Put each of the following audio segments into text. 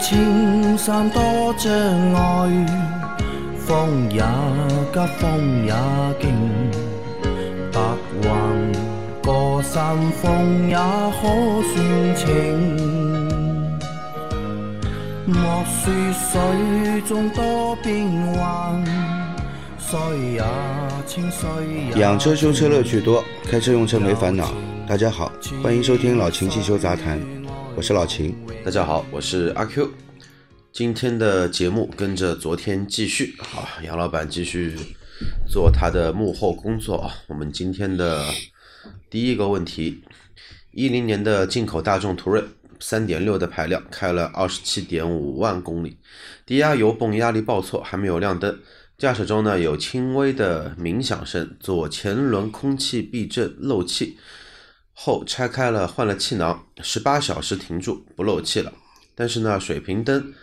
莫说青山多障碍，风也急，风也劲，白云过山峰也可算情。莫说水中多变幻，水也清，水也养车修车乐趣多，开车用车没烦恼。大家好，欢迎收听老秦汽修杂谈，我是老秦。大家好，我是阿 Q。今天的节目跟着昨天继续，好，杨老板继续做他的幕后工作啊。我们今天的第一个问题：一零年的进口大众途锐，三点六的排量，开了二十七点五万公里，低压油泵压力报错，还没有亮灯。驾驶中呢有轻微的鸣响声，左前轮空气避震漏气。后拆开了，换了气囊，十八小时停住，不漏气了。但是呢，水平灯、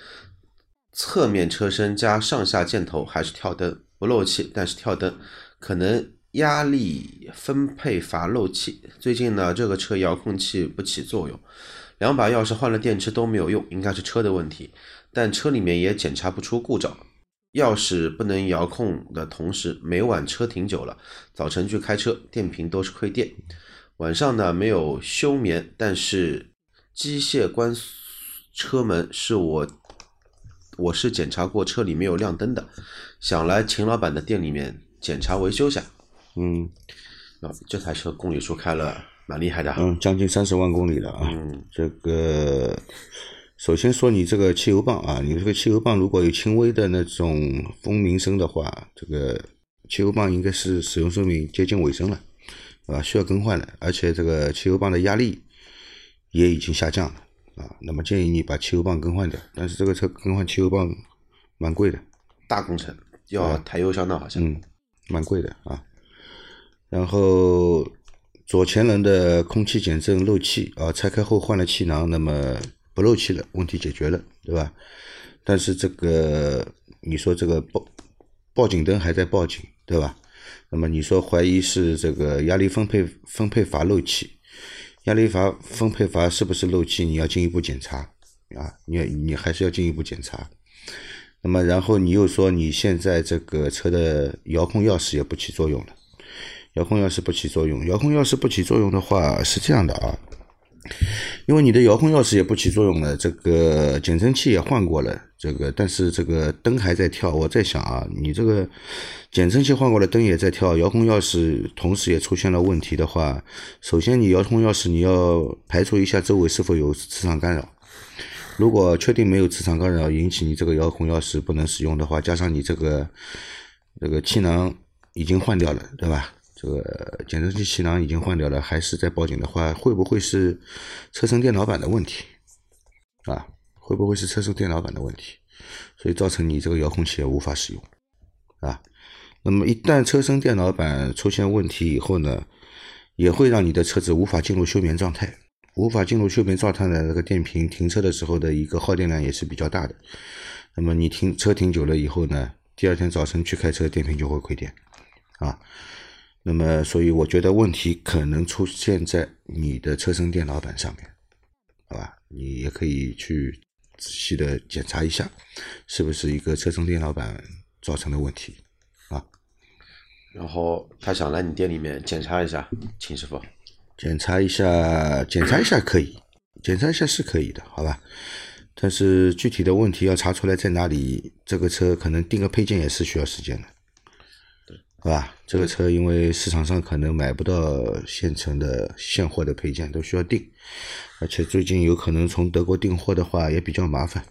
侧面车身加上下箭头还是跳灯，不漏气，但是跳灯，可能压力分配阀漏气。最近呢，这个车遥控器不起作用，两把钥匙换了电池都没有用，应该是车的问题。但车里面也检查不出故障，钥匙不能遥控的同时，每晚车停久了，早晨去开车，电瓶都是亏电。晚上呢没有休眠，但是机械关车门是我我是检查过车里没有亮灯的，想来秦老板的店里面检查维修下。嗯，啊，这台车公里数开了蛮厉害的。嗯，将近三十万公里了啊。嗯，这个首先说你这个汽油泵啊，你这个汽油泵如果有轻微的那种蜂鸣声的话，这个汽油泵应该是使用寿命接近尾声了。啊，需要更换了，而且这个汽油泵的压力也已经下降了啊。那么建议你把汽油泵更换掉，但是这个车更换汽油泵蛮贵的，大工程要抬油箱的，好像嗯，蛮贵的啊。然后左前轮的空气减震漏气啊，拆开后换了气囊，那么不漏气了，问题解决了，对吧？但是这个你说这个报报警灯还在报警，对吧？那么你说怀疑是这个压力分配分配阀漏气，压力阀分配阀是不是漏气？你要进一步检查啊，你你还是要进一步检查。那么然后你又说你现在这个车的遥控钥匙也不起作用了，遥控钥匙不起作用，遥控钥匙不起作用的话是这样的啊。因为你的遥控钥匙也不起作用了，这个减震器也换过了，这个但是这个灯还在跳。我在想啊，你这个减震器换过了，灯也在跳，遥控钥匙同时也出现了问题的话，首先你遥控钥匙你要排除一下周围是否有磁场干扰。如果确定没有磁场干扰引起你这个遥控钥匙不能使用的话，加上你这个这个气囊已经换掉了，对吧？这个减震器气囊已经换掉了，还是在报警的话，会不会是车身电脑板的问题啊？会不会是车身电脑板的问题？所以造成你这个遥控器也无法使用啊？那么一旦车身电脑板出现问题以后呢，也会让你的车子无法进入休眠状态，无法进入休眠状态的那个电瓶停车的时候的一个耗电量也是比较大的。那么你停车停久了以后呢，第二天早晨去开车，电瓶就会亏电啊。那么，所以我觉得问题可能出现在你的车身电脑板上面，好吧？你也可以去仔细的检查一下，是不是一个车身电脑板造成的问题啊？然后他想来你店里面检查一下，秦师傅。检查一下，检查一下可以，检查一下是可以的，好吧？但是具体的问题要查出来在哪里，这个车可能订个配件也是需要时间的。是吧？这个车因为市场上可能买不到现成的现货的配件，都需要订，而且最近有可能从德国订货的话也比较麻烦。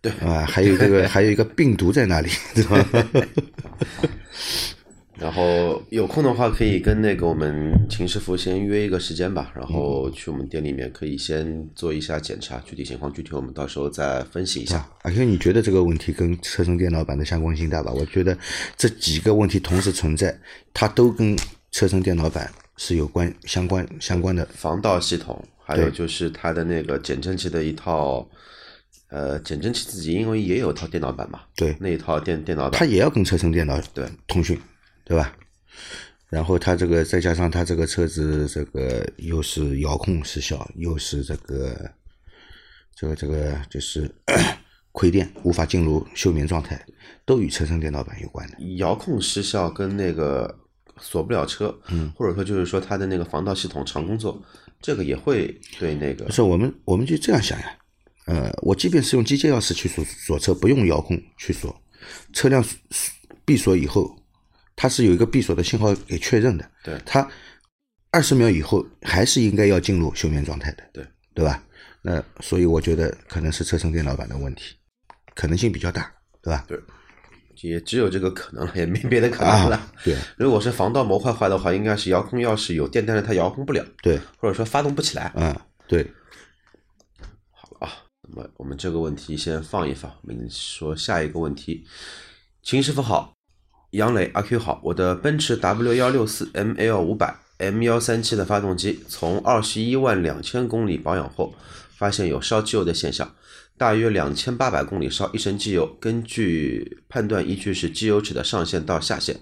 对啊，还有这个还有一个病毒在那里，对吧？然后有空的话，可以跟那个我们秦师傅先约一个时间吧，然后去我们店里面可以先做一下检查，具体情况具体我们到时候再分析一下。而且你觉得这个问题跟车身电脑板的相关性大吧？我觉得这几个问题同时存在，它都跟车身电脑板是有关相关相关的。防盗系统，还有就是它的那个减震器的一套，呃，减震器自己因为也有套电脑板嘛，对，那一套电电脑板，它也要跟车身电脑对通讯。对吧？然后它这个再加上它这个车子这个又是遥控失效，又是这个这个这个就是 亏电无法进入休眠状态，都与车身电脑板有关的。遥控失效跟那个锁不了车，嗯，或者说就是说它的那个防盗系统常工作，这个也会对那个不是我们我们就这样想呀，呃，我即便是用机械钥匙去锁锁车，不用遥控去锁，车辆闭锁以后，它是有一个闭锁的信号给确认的，对它二十秒以后还是应该要进入休眠状态的，对对吧？那所以我觉得可能是车身电脑板的问题，可能性比较大，对吧？对，也只有这个可能了，也没别的可能了。啊，对如果是防盗模块坏的话，应该是遥控钥匙有电，但是它遥控不了，对，或者说发动不起来。嗯，对，好了啊，那么我们这个问题先放一放，我们说下一个问题。秦师傅好，杨磊阿 Q 好，我的奔驰 W 幺六四 ML 五百 M 幺三七的发动机从二十一万两千公里保养后，发现有烧机油的现象，大约两千八百公里烧一升机油，根据判断依据是机油尺的上限到下限。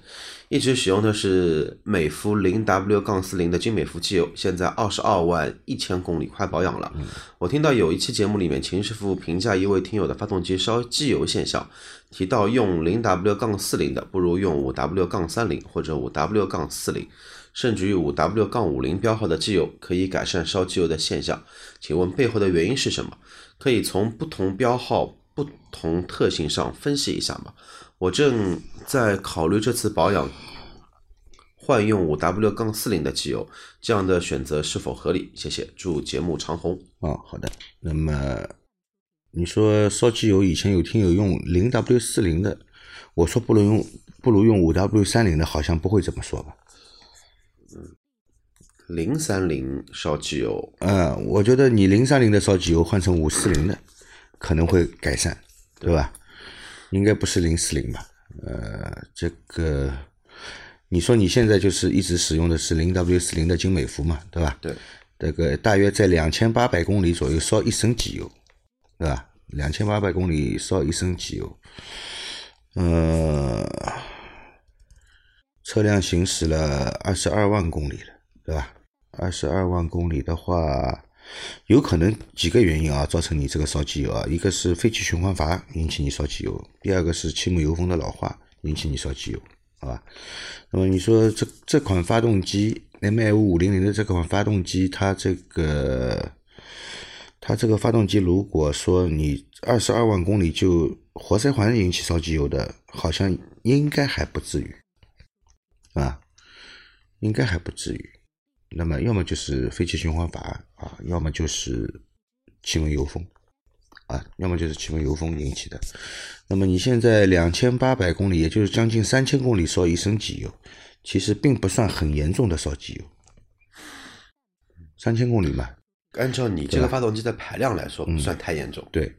一直使用的是美孚零 W 杠四零的精美孚机油，现在二十二万一千公里，快保养了。我听到有一期节目里面，秦师傅评价一位听友的发动机烧机油现象，提到用零 W 杠四零的不如用五 W 杠三零或者五 W 杠四零，甚至于五 W 杠五零标号的机油可以改善烧机油的现象。请问背后的原因是什么？可以从不同标号、不同特性上分析一下吗？我正在考虑这次保养换用五 W 杠四零的机油，这样的选择是否合理？谢谢，祝节目长红。哦，好的。那么你说烧机油，以前有听友用零 W 四零的，我说不如用不如用五 W 三零的，好像不会这么说吧？嗯零三零烧机油，嗯，我觉得你零三零的烧机油换成五四零的，可能会改善，对吧？应该不是零四零吧？呃，这个你说你现在就是一直使用的是零 W 四零的精美孚嘛，对吧？对，这个大约在两千八百公里左右烧一升机油，对吧？两千八百公里烧一升机油，呃，车辆行驶了二十二万公里了，对吧？二十二万公里的话，有可能几个原因啊，造成你这个烧机油啊，一个是废气循环阀引起你烧机油，第二个是气门油封的老化引起你烧机油，好吧？那么你说这这款发动机 ML 五零零的这款发动机，它这个它这个发动机，如果说你二十二万公里就活塞环引起烧机油的，好像应该还不至于，啊，应该还不至于。那么要么就是废气循环阀啊，要么就是气门油封啊，要么就是气门油封引起的。那么你现在两千八百公里，也就是将近三千公里烧一升机油，其实并不算很严重的烧机油。三千公里嘛，按照你这个发动机的排量来说，不算太严重。对。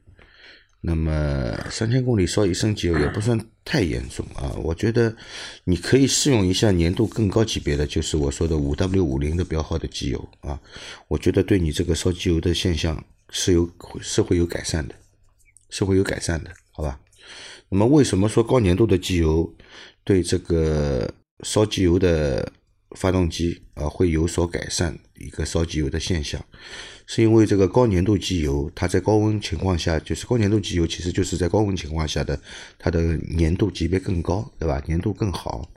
那么三千公里烧一升机油也不算太严重啊，我觉得你可以试用一下粘度更高级别的，就是我说的五 W 五零的标号的机油啊，我觉得对你这个烧机油的现象是有是会有改善的，是会有改善的，好吧？那么为什么说高粘度的机油对这个烧机油的发动机啊会有所改善一个烧机油的现象？是因为这个高粘度机油，它在高温情况下，就是高粘度机油，其实就是在高温情况下的它的粘度级别更高，对吧？粘度更好。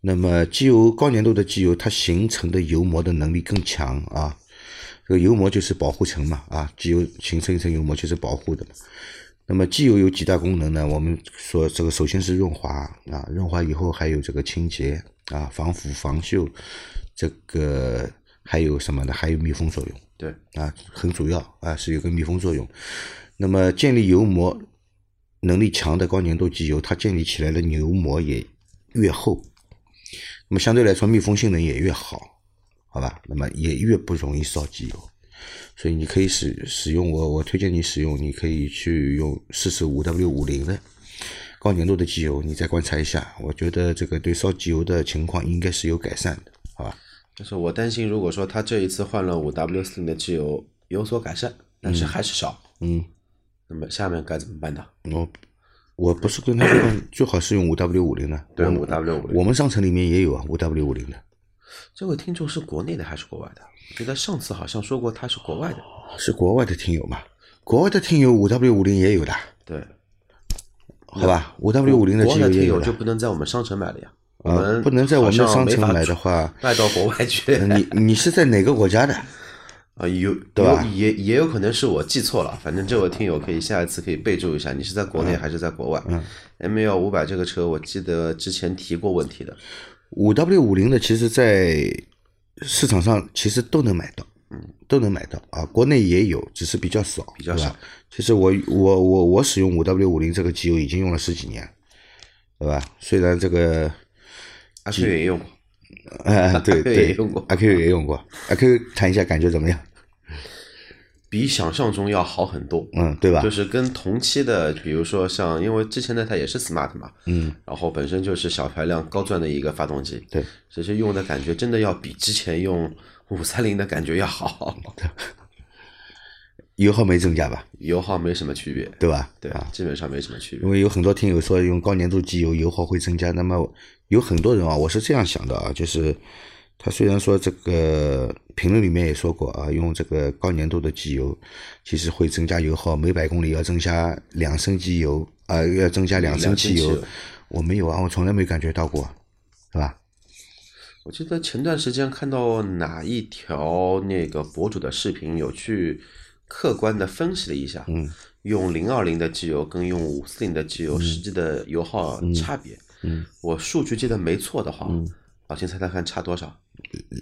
那么机油高粘度的机油，它形成的油膜的能力更强啊。这个油膜就是保护层嘛，啊，机油形成一层油膜就是保护的嘛。那么机油有几大功能呢？我们说这个首先是润滑啊，润滑以后还有这个清洁啊，防腐防锈，这个还有什么呢？还有密封作用。对啊，很主要啊，是有个密封作用。那么建立油膜能力强的高粘度机油，它建立起来的油膜也越厚，那么相对来说密封性能也越好，好吧？那么也越不容易烧机油。所以你可以使使用我我推荐你使用，你可以去用试试五 W 五零的高粘度的机油，你再观察一下，我觉得这个对烧机油的情况应该是有改善的，好吧？但是我担心，如果说他这一次换了五 W 四零的机油有所改善，但是还是烧，嗯，那么下面该怎么办呢？我我不是跟他说最好是用五 W 五零的，对，我五 W 五零。我们商城里面也有啊，五 W 五零的，这位听众是国内的还是国外的？我记得上次好像说过他是国外的。是国外的听友嘛？国外的听友五 W 五零也有的，对，好吧？五 W 五零的国机油也有的外的听友就。不能在我们商城买了呀。我不能在我们商城买的话，卖到国外去。呃你你是在哪个国家的？啊，有对吧有也也有可能是我记错了，反正这位听友可以下一次可以备注一下，你是在国内还是在国外？嗯，M 幺五百这个车，我记得之前提过问题的，五 W 五零的，其实在市场上其实都能买到，嗯，都能买到啊，国内也有，只是比较少，比较少。其实我我我我使用五 W 五零这个机油已经用了十几年，对吧？虽然这个，阿 Q 也用过，啊，对对用过，阿 Q 也用过，阿 Q 谈一下感觉怎么样？比想象中要好很多。嗯，对吧就？是跟同期的，比如说像，因为之前那台也是 smart 嘛，嗯，然后本身就是小排量高转的一个发动机，对，其实用的感觉真的要比之前用五三零的感觉要好，油耗没增加吧？油耗没什么区别，对吧？对啊，，基本上没什么区别因。为有很多听友说用高粘度机油油耗会增加，那么有很多人啊，我是这样想的啊，就是他虽然说这个评论里面也说过啊，用这个高粘度的机油其实会增加油耗，每百公里要增加两升机油啊、要增加两升汽油。我没有啊，我从来没感觉到过，是吧？我记得前段时间看到哪一条那个博主的视频，有去客观的分析了一下，嗯，用零二零的机油跟用五四零的机油实际的油耗差别，嗯，我数据记得没错的话，老秦猜猜看差多少？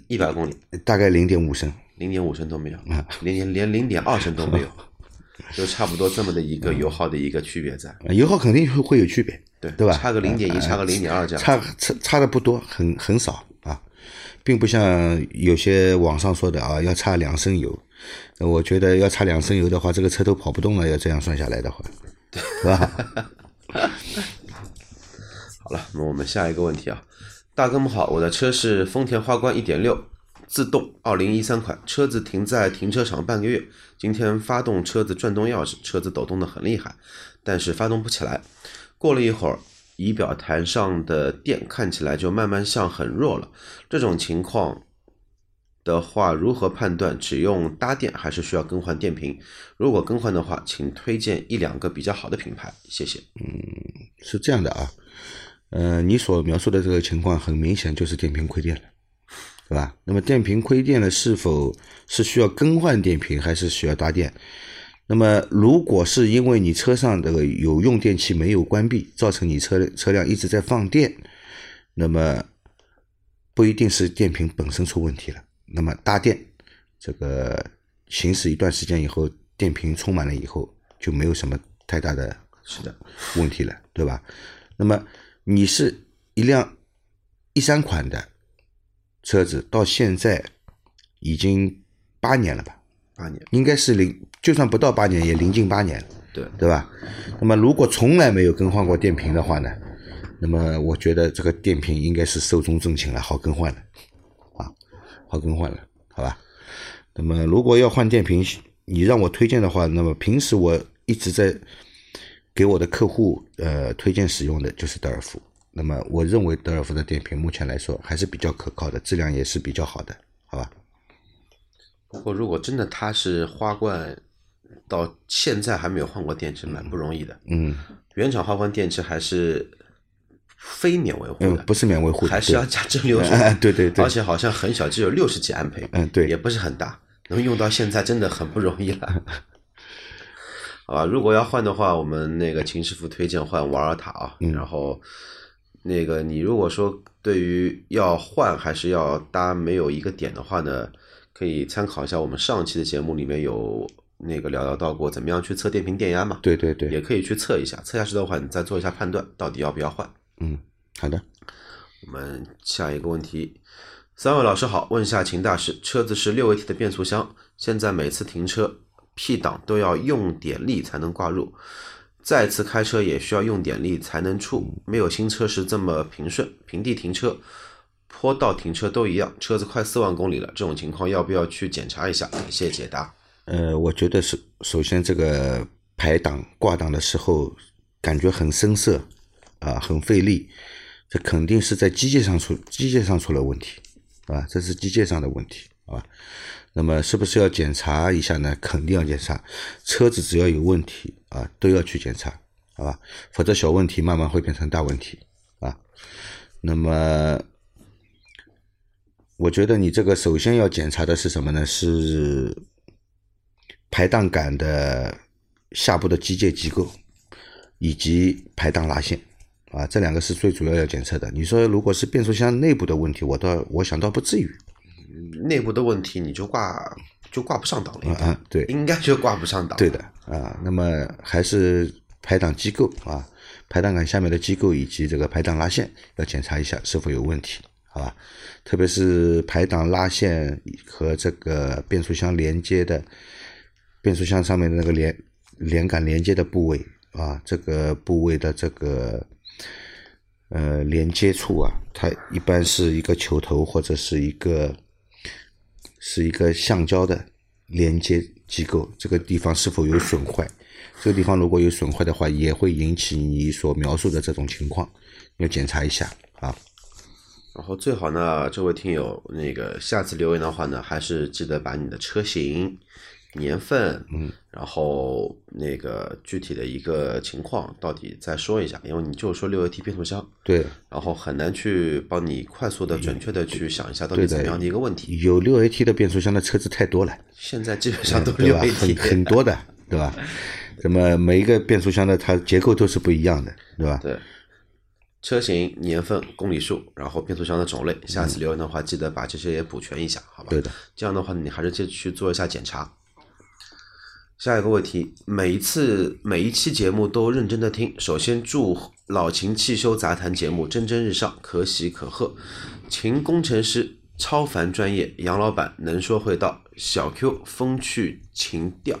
一百公里，大概零点五升。零点五升都没有，连连零点二升都没有，就差不多这么的一个油耗的一个区别在，呃油耗肯定会会有区别，对对吧差个零点一，差个零点二这样，差差差的不多，很很少啊，并不像有些网上说的啊，要差两升油。呃我觉得要差两升油的话，这个车都跑不动了。要这样算下来的话，是吧？好了，那我们下一个问题啊，大哥们好，我的车是丰田花冠1.6自动2013款，车子停在停车场半个月，今天发动车子转动钥匙，车子抖动的很厉害，但是发动不起来。过了一会儿，仪表盘上的电看起来就慢慢像很弱了。这种情况的话，如何判断只用搭电还是需要更换电瓶？如果更换的话，请推荐一两个比较好的品牌，谢谢。嗯是这样的啊，呃，你所描述的这个情况很明显就是电瓶亏电了，对吧？那么电瓶亏电了，是否是需要更换电瓶，还是需要搭电？那么，如果是因为你车上这个有用电器没有关闭，造成你车车辆一直在放电，那么不一定是电瓶本身出问题了。那么搭电，这个行驶一段时间以后，电瓶充满了以后，就没有什么太大的是的，问题了，对吧？那么你是一辆一三款的车子，到现在已经八年了吧？八年，应该是零，就算不到八年，也临近八年了，对。对吧？那么如果从来没有更换过电瓶的话呢，那么我觉得这个电瓶应该是寿终正寝了，好更换了，啊，好更换了，好吧？那么如果要换电瓶，你让我推荐的话，那么平时我一直在给我的客户呃推荐使用的就是德尔福。那么我认为德尔福的电瓶目前来说还是比较可靠的，质量也是比较好的，好吧？不过，如果真的他是花冠，到现在还没有换过电池，蛮不容易的。嗯原厂花冠电池还是非免维护的，，嗯不是免维护的，还是要加蒸馏水哎对对对而且好像很小，只有六十几安培，嗯对也不是很大，能用到现在真的很不容易了。好吧，如果要换的话，我们那个秦师傅推荐换瓦尔塔啊，嗯然后那个你如果说对于要换还是要搭没有一个点的话呢，可以参考一下我们上期的节目里面有那个聊聊到过怎么样去测电瓶电压嘛，对对对，也可以去测一下，测下去的话你再做一下判断，到底要不要换。嗯，好的，我们下一个问题，三位老师好，问一下秦大师，车子是六 AT 的变速箱，现在每次停车 P 档都要用点力才能挂入，再次开车也需要用点力才能触，没有新车时这么平顺，平地停车、坡道停车都一样，车子快四万公里了，这种情况要不要去检查一下？感谢解答。呃，我觉得是首先这个排档挂档的时候感觉很生涩啊，很费力，这肯定是在机械上出机械上出了问题，啊，这是机械上的问题啊。那么是不是要检查一下呢？肯定要检查，车子只要有问题啊，都要去检查，好吧？否则小问题慢慢会变成大问题啊。那么，我觉得你这个首先要检查的是什么呢？是排档杆的下部的机械机构以及排档拉线啊，这两个是最主要要检测的。你说如果是变速箱内部的问题，我倒我想倒不至于。内部的问题你就挂就挂不上档了，啊，对，应该就挂不上档。对的啊，那么还是排档机构啊，排档杆下面的机构以及这个排档拉线要检查一下是否有问题，好吧？特别是排档拉线和这个变速箱连接的变速箱上面的那个连连杆连接的部位啊，这个部位的这个呃连接处啊，它一般是一个球头或者是一个。是一个橡胶的连接机构，这个地方是否有损坏？这个地方如果有损坏的话，也会引起你所描述的这种情况，要检查一下啊。然后最好呢，这位听友那个下次留言的话呢，还是记得把你的车型。年份，嗯，然后那个具体的一个情况到底再说一下，因为你就说六 AT 变速箱，对，然后很难去帮你快速的、准确的去想一下到底怎么样的一个问题。有六 AT 的变速箱的车子太多了，现在基本上都 六 AT，很很多的，对吧？那么每一个变速箱的它结构都是不一样的，对吧？对，车型、年份、公里数，然后变速箱的种类，下次留言的话记得把这些也补全一下，好吧？对的，这样的话你还是去去做一下检查。下一个问题，每一次每一期节目都认真的听。首先祝老秦汽修杂谈节目蒸蒸日上，可喜可贺。秦工程师超凡专业，杨老板能说会道，小 Q 风趣情调。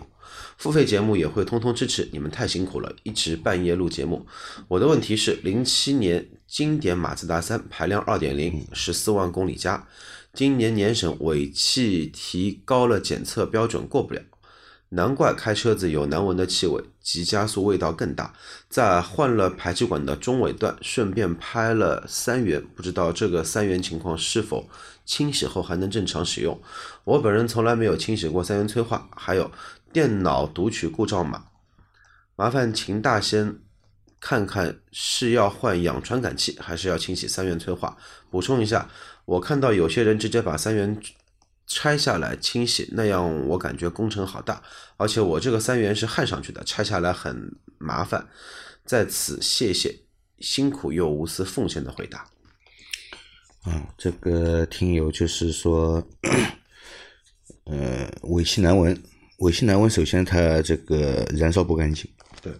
付费节目也会通通支持，你们太辛苦了，一直半夜录节目。我的问题是，零七年经典马自达三排量二点零，十四万公里加，今年年审尾气提高了检测标准过不了。难怪开车子有难闻的气味，急加速味道更大。在换了排气管的中尾段，顺便拍了三元，不知道这个三元情况是否清洗后还能正常使用？我本人从来没有清洗过三元催化，还有电脑读取故障码，麻烦秦大仙看看是要换氧传感器，还是要清洗三元催化？补充一下，我看到有些人直接把三元。拆下来清洗，那样我感觉工程好大，而且我这个三元是焊上去的，拆下来很麻烦。在此谢谢辛苦又无私奉献的回答。啊，这个听友就是说，呃，尾气难闻，尾气难闻，首先它这个燃烧不干净。对。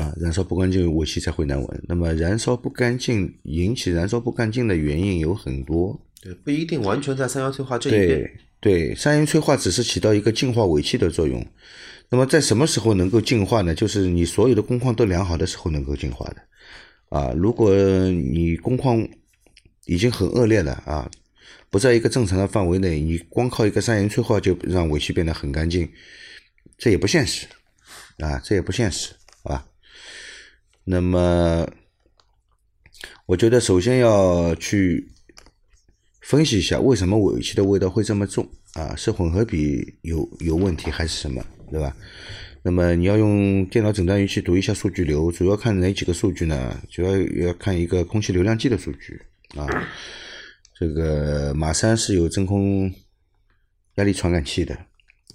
啊，燃烧不干净，尾气才会难闻。那么燃烧不干净，引起燃烧不干净的原因有很多。对，不一定完全在三元催化这一边。对，三元催化只是起到一个净化尾气的作用。那么在什么时候能够净化呢？就是你所有的工况都良好的时候能够净化的。啊，如果你工况已经很恶劣了啊，不在一个正常的范围内，你光靠一个三元催化就让尾气变得很干净，这也不现实啊，这也不现实，好吧？那么，我觉得首先要去。分析一下为什么尾气的味道会这么重啊？是混合比有有问题还是什么，对吧？那么你要用电脑诊断仪器读一下数据流，主要看哪几个数据呢？主要要看一个空气流量计的数据啊。这个马三是有真空压力传感器的，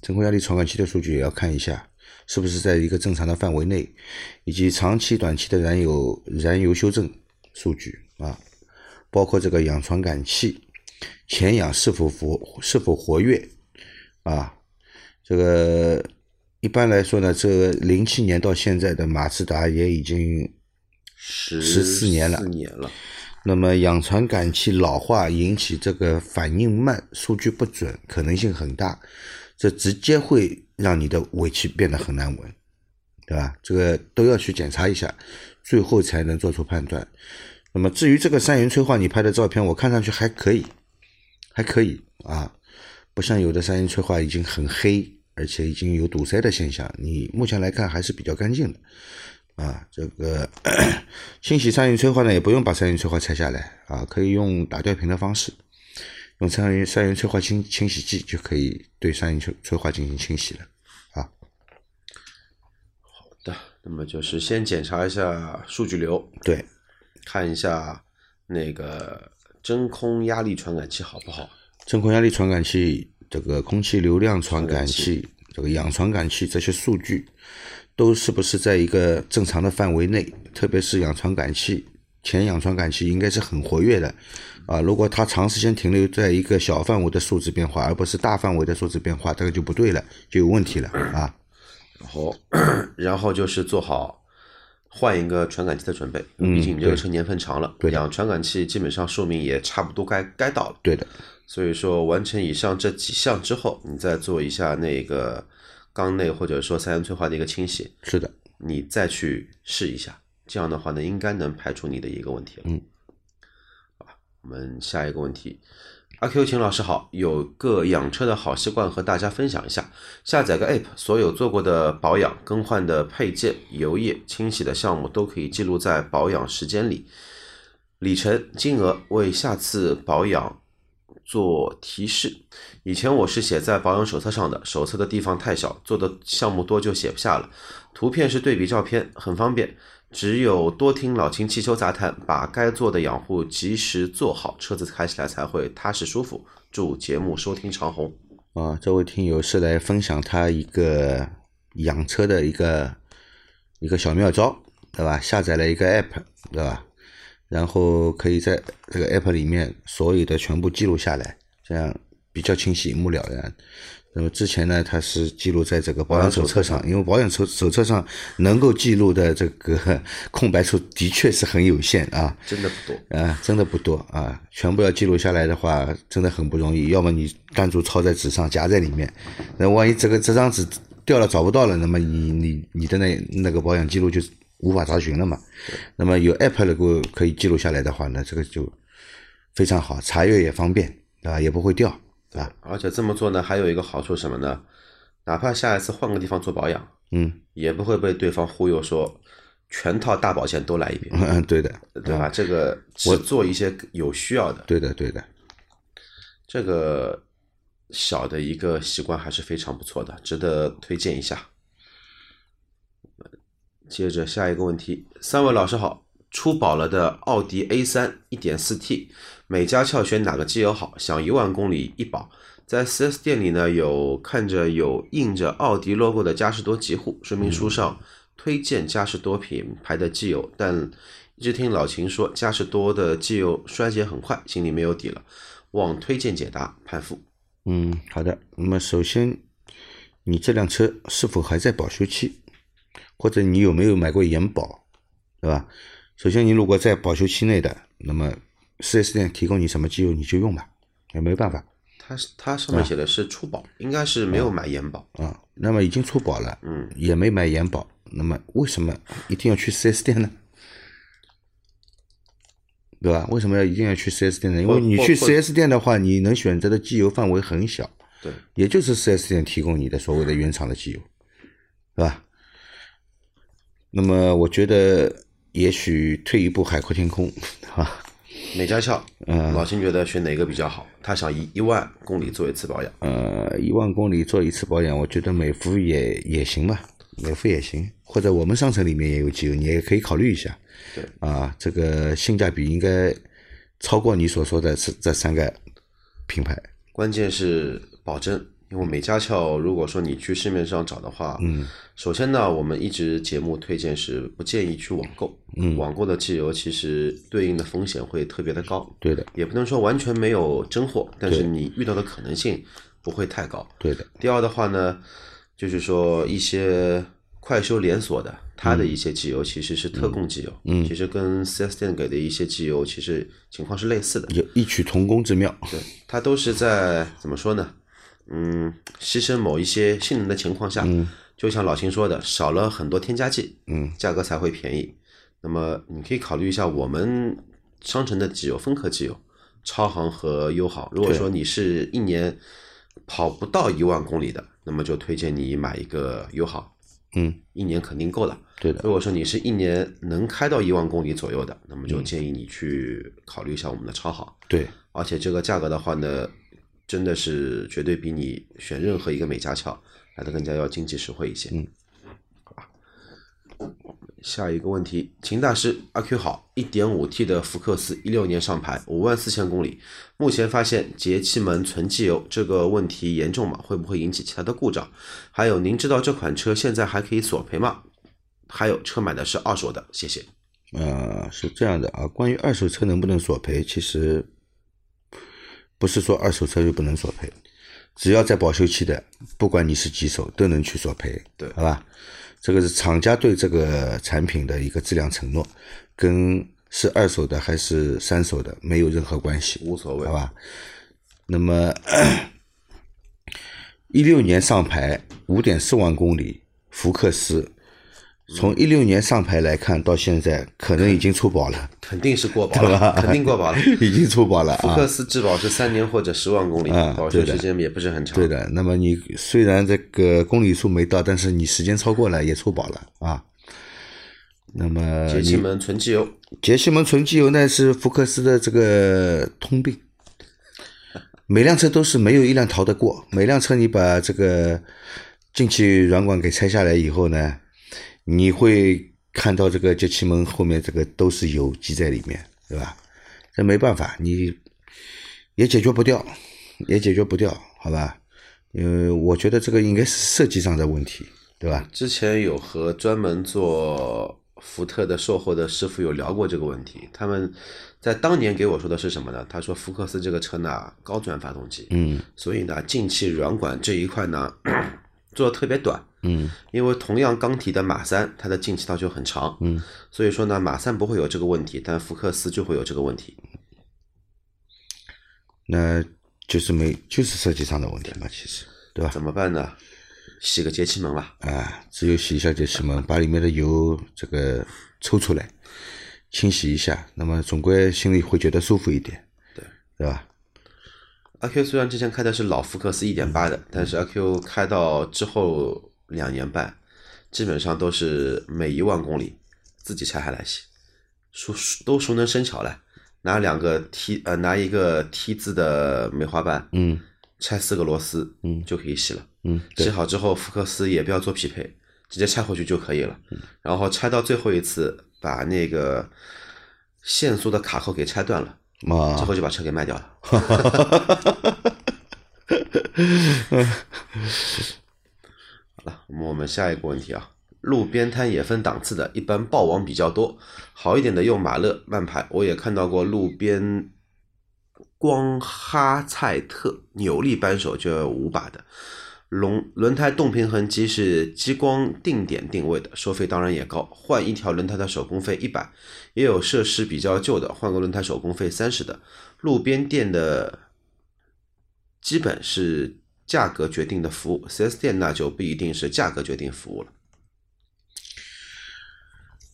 真空压力传感器的数据也要看一下，是不是在一个正常的范围内，以及长期、短期的燃油燃油修正数据啊，包括这个氧传感器。前氧是否活是否活跃啊？这个一般来说呢，这个零七年到现在的马自达也已经十四年了。年了。那么氧传感器老化引起这个反应慢、数据不准，可能性很大。这直接会让你的尾气变得很难闻，对吧？这个都要去检查一下，最后才能做出判断。那么至于这个三元催化，你拍的照片我看上去还可以。还可以啊，不像有的三元催化已经很黑，而且已经有堵塞的现象。你目前来看还是比较干净的啊。这个清洗三元催化呢，也不用把三元催化拆下来啊，可以用打吊瓶的方式，用三元三元催化清清洗剂就可以对三元催催化进行清洗了啊。好。的，那么就是先检查一下数据流，对，看一下那个真空压力传感器好不好。真空压力传感器、这个空气流量传感器、这个氧传感器这些数据，都是不是在一个正常的范围内？特别是氧传感器，前氧传感器应该是很活跃的啊。如果它长时间停留在一个小范围的数值变化，而不是大范围的数值变化，这个就不对了，就有问题了啊。然后，然后就是做好换一个传感器的准备，毕竟你这个车年份长了，嗯对的氧传感器基本上寿命也差不多该该到了。对的，所以说完成以上这几项之后，你再做一下那个缸内或者说三元催化的一个清洗，是的，你再去试一下，这样的话呢，应该能排除你的一个问题了。嗯，好吧，我们下一个问题。阿 Q 秦老师好，有个养车的好习惯和大家分享一下。下载个 App，所有做过的保养、更换的配件、油液、清洗的项目都可以记录在保养时间里，里程、金额为下次保养做提示。以前我是写在保养手册上的，手册的地方太小，做的项目多就写不下了。图片是对比照片，很方便。只有多听老秦汽修杂谈，把该做的养护及时做好，车子开起来才会踏实舒服。祝节目收听长虹。啊，这位听友是来分享他一个养车的一个一个小妙招，对吧？下载了一个 app，对吧？然后可以在这个 app 里面所有的全部记录下来，这样比较清晰，一目了然。那么之前呢，它是记录在这个保养手册上，因为保养手手册上能够记录的这个 空白处的确是很有限啊。真的不多。啊，真的不多啊，全部要记录下来的话，真的很不容易。要么你单独抄在纸上夹在里面，那万一这个这张纸掉了找不到了，那么你你你的那那个保养记录就无法查询了嘛。那么有 app 能够可以记录下来的话呢，这个就非常好，查阅也方便啊，也不会掉啊。而且这么做呢，还有一个好处什么呢？哪怕下一次换个地方做保养，嗯也不会被对方忽悠说全套大保险都来一遍，嗯嗯，对的，对吧？这个只做一些有需要的，对的对的，这个小的一个习惯还是非常不错的，值得推荐一下。接着下一个问题，三位老师好，出保了的奥迪 A 三 1.4T，美加壳选哪个机油好？享一万公里一保，在 4S 店里呢有看着有印着奥迪 logo 的嘉实多极护，说明书上推荐嘉实多品牌的机油，但一直听老秦说嘉实多的机油衰减很快，心里没有底了，望推荐解答，盼复。嗯，好的。那么首先，你这辆车是否还在保修期，或者你有没有买过延保，对吧？首先，你如果在保修期内的，那么 4S 店提供你什么机油你就用吧，也没办法它是它上面写的是出保，应该是没有买延保。啊。那么已经出保了，嗯，也没买延保，那么为什么一定要去 4S 店呢？对吧？为什么要一定要去 4S 店呢？因为你去或或 4S 店的话，你能选择的机油范围很小，对，也就是 4S 店提供你的所谓的原厂的机油，是吧？那么我觉得，也许退一步海阔天空，啊，美加壳，嗯老秦觉得选哪个比较好？他想一一万公里做一次保养。呃，一万公里做一次保养，我觉得美孚也也行吧，美孚也行，或者我们商城里面也有机油，你也可以考虑一下。对，啊，这个性价比应该超过你所说的这这三个品牌。关键是保真，因为美加壳，如果说你去市面上找的话，嗯，首先呢，我们一直节目推荐是不建议去网购，嗯，网购的机油其实对应的风险会特别的高，对的，也不能说完全没有真货，但是你遇到的可能性不会太高。对的，第二的话呢，就是说一些快修连锁的，它的一些机油其实是特供机油，嗯，其实跟 4S 店给的一些机油其实情况是类似的，有异曲同工之妙。对，它都是在怎么说呢？嗯，牺牲某一些性能的情况下，就像老秦说的，少了很多添加剂，嗯，价格才会便宜。那么你可以考虑一下我们商城的机油，分科机油，超航和优航。如果说你是一年跑不到一万公里的，那么就推荐你买一个优航。嗯，一年肯定够了。对的如果说你是一年能开到一万公里左右的，那么就建议你去考虑一下我们的超航。对，而且这个价格的话呢，真的是绝对比你选任何一个美加壳来的更加要经济实惠一些。嗯，好吧。下一个问题，秦大师阿 Q 好，一点五 T 的福克斯一六年上牌，五万四千公里，目前发现节气门存机油这个问题严重吗？会不会引起其他的故障？还有，您知道这款车现在还可以索赔吗？还有，车买的是二手的，谢谢。呃，是这样的啊，关于二手车能不能索赔，其实不是说二手车就不能索赔，只要在保修期的，不管你是几手，都能去索赔，对好吧？这个是厂家对这个产品的一个质量承诺，跟是二手的还是三手的没有任何关系，无所谓好吧？那么一六年上牌五点四万公里，福克斯。从一六年上牌来看，到现在可能已经出保了，肯定是过保了，肯定过保了。已经出保了啊！福克斯质保是三年或者十万公里，啊保修时间也不是很长。对的，那么你虽然这个公里数没到，但是你时间超过了也出保了啊。那么节气门纯机油，节气门纯机油呢是福克斯的这个通病，每辆车都是没有一辆逃得过。每辆车你把这个进气软管给拆下来以后呢，你会看到这个节气门后面这个都是油积在里面，对吧？这没办法，你也解决不掉，也解决不掉，好吧？因为我觉得这个应该是设计上的问题，对吧？之前有和专门做福特的售后的师傅有聊过这个问题，他们在当年给我说的是什么呢？他说福克斯这个车呢高转发动机，嗯所以呢进气软管这一块呢 做的特别短，嗯因为同样钢体的马三，它的进气道就很长，嗯，所以说呢马三不会有这个问题，但福克斯就会有这个问题。那就是没就是设计上的问题嘛，其实对吧？怎么办呢？洗个节气门吧。啊，只有洗一下节气门，把里面的油这个抽出来，清洗一下，那么总归心里会觉得舒服一点，对对吧？阿 Q 虽然之前开的是老福克斯一点八的，但是阿 Q 开到之后两年半，基本上都是每一万公里自己拆下来洗，熟都熟能生巧了。拿两个 T 呃拿一个 T 字的梅花瓣，嗯拆四个螺丝，嗯就可以洗了。嗯，洗，好之后，福克斯也不要做匹配，直接拆回去就可以了。然后拆到最后一次，把那个限速的卡扣给拆断了，之嘛，后就把车给卖掉了。好了，那么我们下一个问题啊，路边摊也分档次的，一般爆网比较多，好一点的用马勒慢排，我也看到过路边光哈蔡特扭力扳手就要五把的。轮轮胎动平衡机是激光定点定位的，收费当然也高，换一条轮胎的手工费一百，也有设施比较旧的，换个轮胎手工费三十的。路边店的基本是价格决定的服务，4S 店那就不一定是价格决定服务了。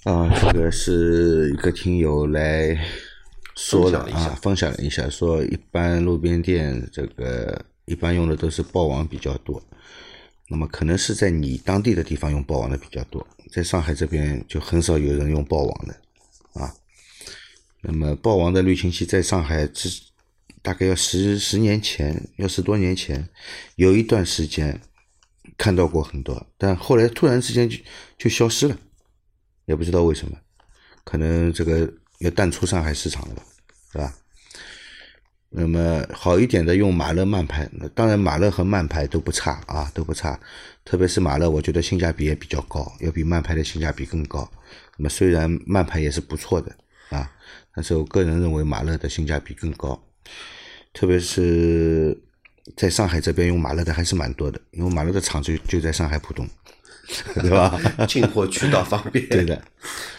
啊，这个是一个听友来说了一下啊，分享了一下，说一般路边店这个一般用的都是爆网比较多，那么可能是在你当地的地方用爆网的比较多，在上海这边就很少有人用爆网的啊。那么爆网的滤清器在上海之大概要十十年前，要十多年前，有一段时间看到过很多，但后来突然之间就就消失了。也不知道为什么，可能这个要淡出上海市场了吧，是吧？那么好一点的用马勒慢排，那当然马勒和慢排都不差啊，都不差。特别是马勒，我觉得性价比也比较高，要比慢排的性价比更高。那么虽然慢排也是不错的啊，但是我个人认为马勒的性价比更高。特别是在上海这边用马勒的还是蛮多的，因为马勒的厂就就在上海浦东，对吧？进货渠道方便。对的。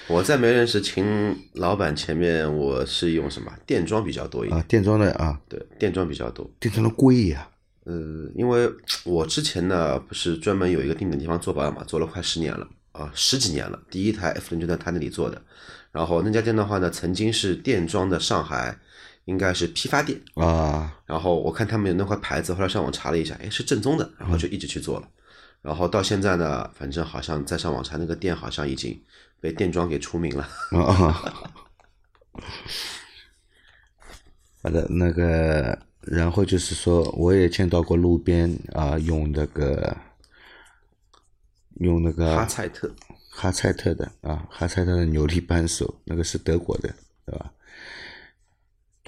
我在没认识秦老板前面，我是用什么电装比较多一点，啊，电装的啊，对，电装比较多。电装的贵呀、呃，因为我之前呢不是专门有一个定点地方做保养嘛，做了快十年了啊，十几年了。第一台 F 零就在他那里做的，然后那家店的话呢，曾经是电装的上海应该是批发店，啊，然后我看他们有那块牌子，后来上网查了一下，哎，是正宗的，然后就一直去做了。然后到现在呢，反正好像再上网查那个店好像已经被店装给除名了。啊，好的，那个，然后就是说，我也见到过路边啊，用那个用那个哈蔡特，哈蔡特的啊，哈蔡特的扭力扳手，那个是德国的，对吧？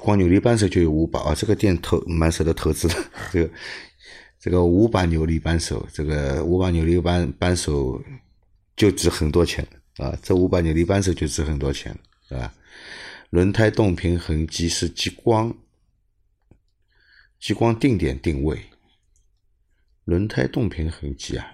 光扭力扳手就有五把啊，这个店投蛮舍得投资的，这个这个五把扭力扳手，这个五把扭力扳扳手就值很多钱啊，这五把扭力扳手就值很多钱，对吧？轮胎动平衡机是激光激光定点定位，轮胎动平衡机啊，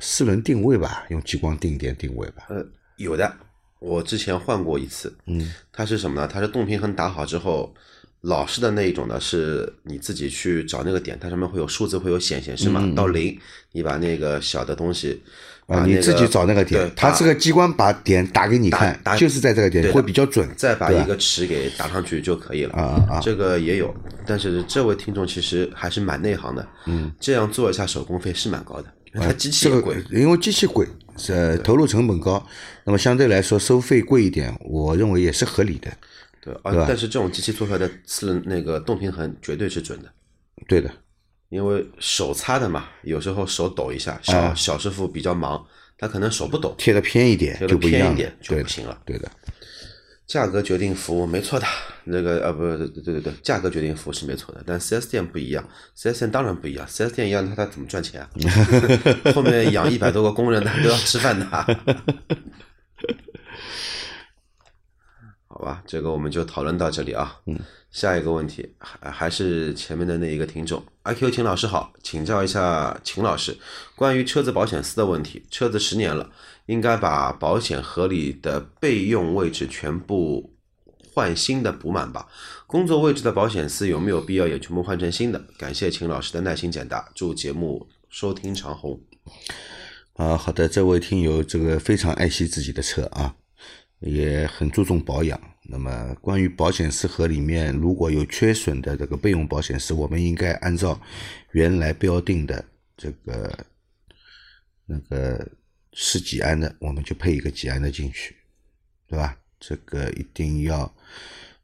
四轮定位吧，用激光定点定位吧。呃，有的，我之前换过一次。嗯，它是什么呢？它是动平衡打好之后，老式的那一种呢，是你自己去找那个点，它上面会有数字会有显显示嘛，到零，你把那个小的东西。啊，那个你自己找那个点，它这个机关把点打给你看打，就是在这个点会比较准，再把一个尺给打上去就可以了。啊啊啊这个也有，但是这位听众其实还是蛮内行的。嗯，这样做一下手工费是蛮高的，它机器这个也贵。因为机器贵，呃，投入成本高，那么相对来说收费贵一点，我认为也是合理的。对，啊，但是这种机器做出来的次轮那个动平衡绝对是准的。对的，因为手擦的嘛，有时候手抖一下，小、啊小师傅比较忙，他可能手不抖，贴的偏一点就不一样了偏一点就对不行了。对的，价格决定服务，没错的。那个呃不对对对对，价格决定服务是没错的，但四 S 店不一样四 S 店当然不一样四 S 店一样，他他怎么赚钱啊？后面养一百多个工人，他都要吃饭的。好吧，这个我们就讨论到这里啊。嗯，下一个问题还还是前面的那一个听众阿 Q 秦老师好，请教一下秦老师关于车子保险丝的问题。车子十年了，应该把保险盒里的备用位置全部换新的补满吧？工作位置的保险丝有没有必要也全部换成新的？感谢秦老师的耐心解答，祝节目收听长虹。啊，好的，这位听友这个非常爱惜自己的车啊，也很注重保养。那么关于保险丝盒里面如果有缺损的这个备用保险丝，我们应该按照原来标定的这个那个是几安的，我们就配一个几安的进去，对吧？这个一定要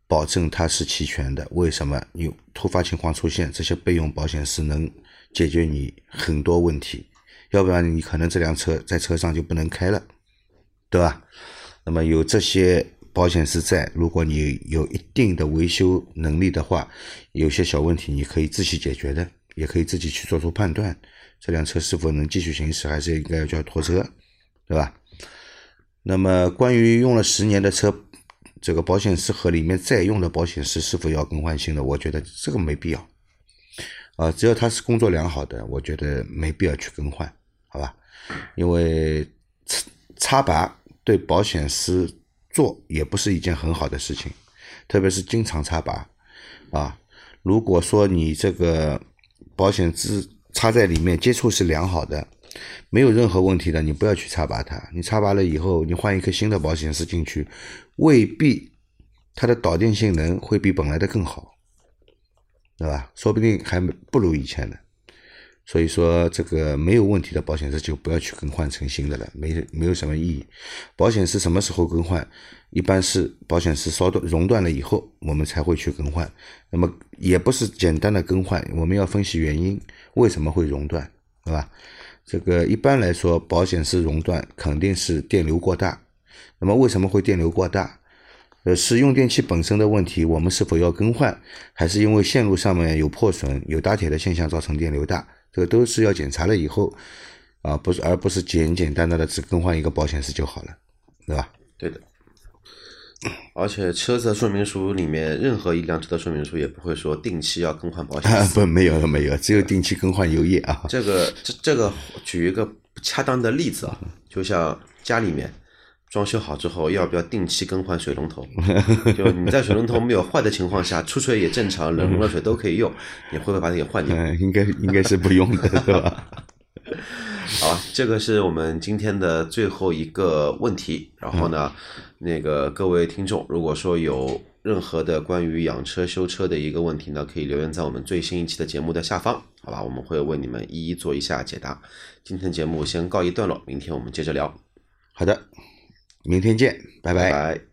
保证它是齐全的。为什么？有突发情况出现，这些备用保险丝能解决你很多问题。要不然你可能这辆车在车上就不能开了，对吧？那么有这些保险丝在，如果你有一定的维修能力的话，有些小问题你可以自己解决的，也可以自己去做出判断，这辆车是否能继续行驶，还是应该要叫拖车，对吧？那么关于用了十年的车，这个保险丝盒里面再用的保险丝是否要更换新的？我觉得这个没必要。啊，只要它是工作良好的，我觉得没必要去更换，好吧？因为插插拔对保险丝做也不是一件很好的事情，特别是经常插拔啊。如果说你这个保险丝插在里面接触是良好的，没有任何问题的，你不要去插拔它。你插拔了以后，你换一颗新的保险丝进去，未必它的导电性能会比本来的更好。对吧？说不定还不如以前呢。所以说，这个没有问题的保险丝就不要去更换成新的了，没没有什么意义。保险丝什么时候更换？一般是保险丝烧断熔断了以后，我们才会去更换。那么也不是简单的更换，我们要分析原因，为什么会熔断，对吧？这个一般来说，保险丝熔断肯定是电流过大。那么为什么会电流过大？呃，是用电器本身的问题，我们是否要更换，还是因为线路上面有破损、有打铁的现象造成电流大？这个都是要检查了以后，啊，不是，而不是简简单单的只更换一个保险丝就好了，对吧？对的。而且车子的说明书里面，任何一辆车的说明书也不会说定期要更换保险啊，丝。不，没有了没有，只有定期更换油液啊。这个这这个举一个不恰当的例子啊，就像家里面装修好之后，要不要定期更换水龙头？就你在水龙头没有坏的情况下，出水也正常，冷热水都可以用，你会不会把它给换掉？嗯，应该应该是不用的，对吧？好吧，这个是我们今天的最后一个问题。然后呢，那个各位听众，如果说有任何的关于养车、修车的一个问题呢，可以留言在我们最新一期的节目的下方，好吧？我们会为你们一一做一下解答。今天节目先告一段落，明天我们接着聊，好的，明天见，拜拜。